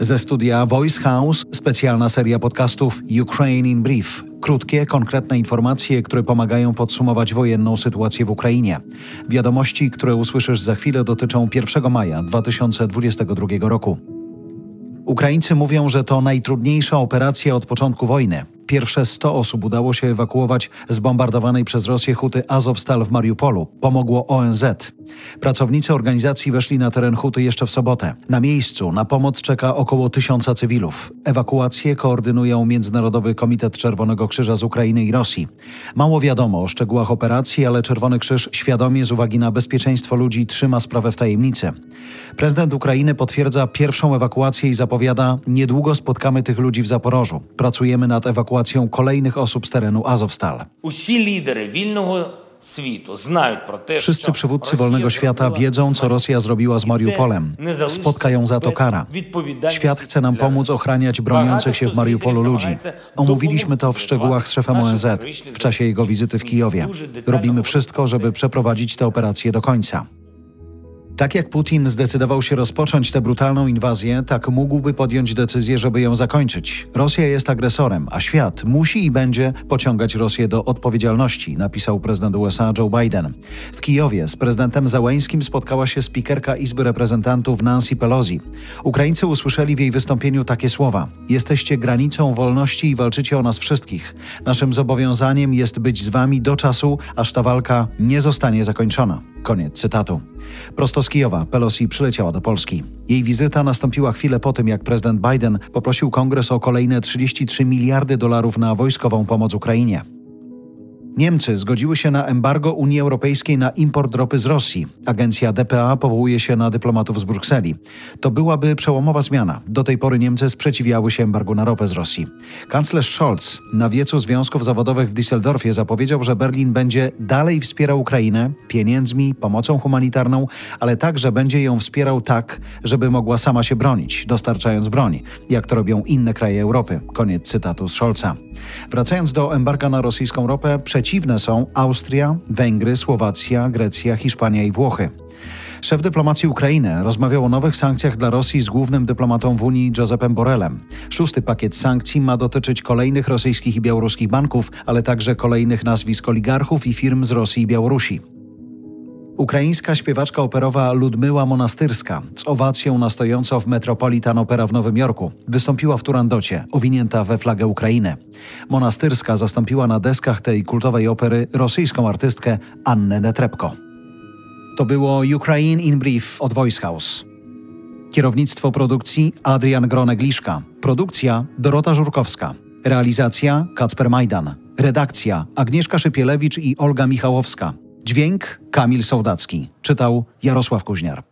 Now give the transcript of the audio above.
Ze studia Voice House specjalna seria podcastów Ukraine in Brief. Krótkie, konkretne informacje, które pomagają podsumować wojenną sytuację w Ukrainie. Wiadomości, które usłyszysz za chwilę, dotyczą 1 maja 2022 roku. Ukraińcy mówią, że to najtrudniejsza operacja od początku wojny. Pierwsze 100 osób udało się ewakuować z bombardowanej przez Rosję huty Azovstal w Mariupolu. Pomogło ONZ. Pracownicy organizacji weszli na teren huty jeszcze w sobotę. Na miejscu na pomoc czeka około tysiąca cywilów. Ewakuację koordynują Międzynarodowy Komitet Czerwonego Krzyża z Ukrainy i Rosji. Mało wiadomo o szczegółach operacji, ale Czerwony Krzyż świadomie z uwagi na bezpieczeństwo ludzi trzyma sprawę w tajemnicy. Prezydent Ukrainy potwierdza pierwszą ewakuację i zapowiada: Niedługo spotkamy tych ludzi w Zaporożu. Pracujemy nad ewakuacją ewakuacją kolejnych osób z terenu Azowstal. Wszyscy przywódcy wolnego świata wiedzą, co Rosja zrobiła z Mariupolem. Spotkają za to kara. Świat chce nam pomóc ochraniać broniących się w Mariupolu ludzi. Omówiliśmy to w szczegółach z szefem ONZ w czasie jego wizyty w Kijowie. Robimy wszystko, żeby przeprowadzić tę operację do końca. Tak jak Putin zdecydował się rozpocząć tę brutalną inwazję, tak mógłby podjąć decyzję, żeby ją zakończyć. Rosja jest agresorem, a świat musi i będzie pociągać Rosję do odpowiedzialności, napisał prezydent USA Joe Biden. W Kijowie z prezydentem Załańskim spotkała się spikerka Izby Reprezentantów Nancy Pelosi. Ukraińcy usłyszeli w jej wystąpieniu takie słowa: Jesteście granicą wolności i walczycie o nas wszystkich. Naszym zobowiązaniem jest być z wami do czasu, aż ta walka nie zostanie zakończona. Koniec cytatu. Prosto z Kijowa Pelosi przyleciała do Polski. Jej wizyta nastąpiła chwilę po tym, jak prezydent Biden poprosił kongres o kolejne 33 miliardy dolarów na wojskową pomoc Ukrainie. Niemcy zgodziły się na embargo Unii Europejskiej na import ropy z Rosji. Agencja DPA powołuje się na dyplomatów z Brukseli. To byłaby przełomowa zmiana. Do tej pory Niemcy sprzeciwiały się embargu na ropę z Rosji. Kanclerz Scholz na wiecu związków zawodowych w Düsseldorfie zapowiedział, że Berlin będzie dalej wspierał Ukrainę pieniędzmi, pomocą humanitarną, ale także będzie ją wspierał tak, żeby mogła sama się bronić, dostarczając broń, jak to robią inne kraje Europy. Koniec cytatu z Scholza. Wracając do embarga na rosyjską ropę, przeciwne są Austria, Węgry, Słowacja, Grecja, Hiszpania i Włochy. Szef dyplomacji Ukrainy rozmawiał o nowych sankcjach dla Rosji z głównym dyplomatą w Unii Josepem Borrellem. Szósty pakiet sankcji ma dotyczyć kolejnych rosyjskich i białoruskich banków, ale także kolejnych nazwisk oligarchów i firm z Rosji i Białorusi. Ukraińska śpiewaczka operowa Ludmyła Monastyrska z owacją na stojąco w Metropolitan Opera w Nowym Jorku wystąpiła w Turandocie, owinięta we flagę Ukrainy. Monastyrska zastąpiła na deskach tej kultowej opery rosyjską artystkę Annę Netrebko. To było Ukraine in Brief od Voice House. Kierownictwo produkcji Adrian Gronek-Liszka. Produkcja Dorota Żurkowska. Realizacja Kacper Majdan. Redakcja Agnieszka Szypielewicz i Olga Michałowska. Dźwięk Kamil Sołdacki. Czytał Jarosław Kuźniar.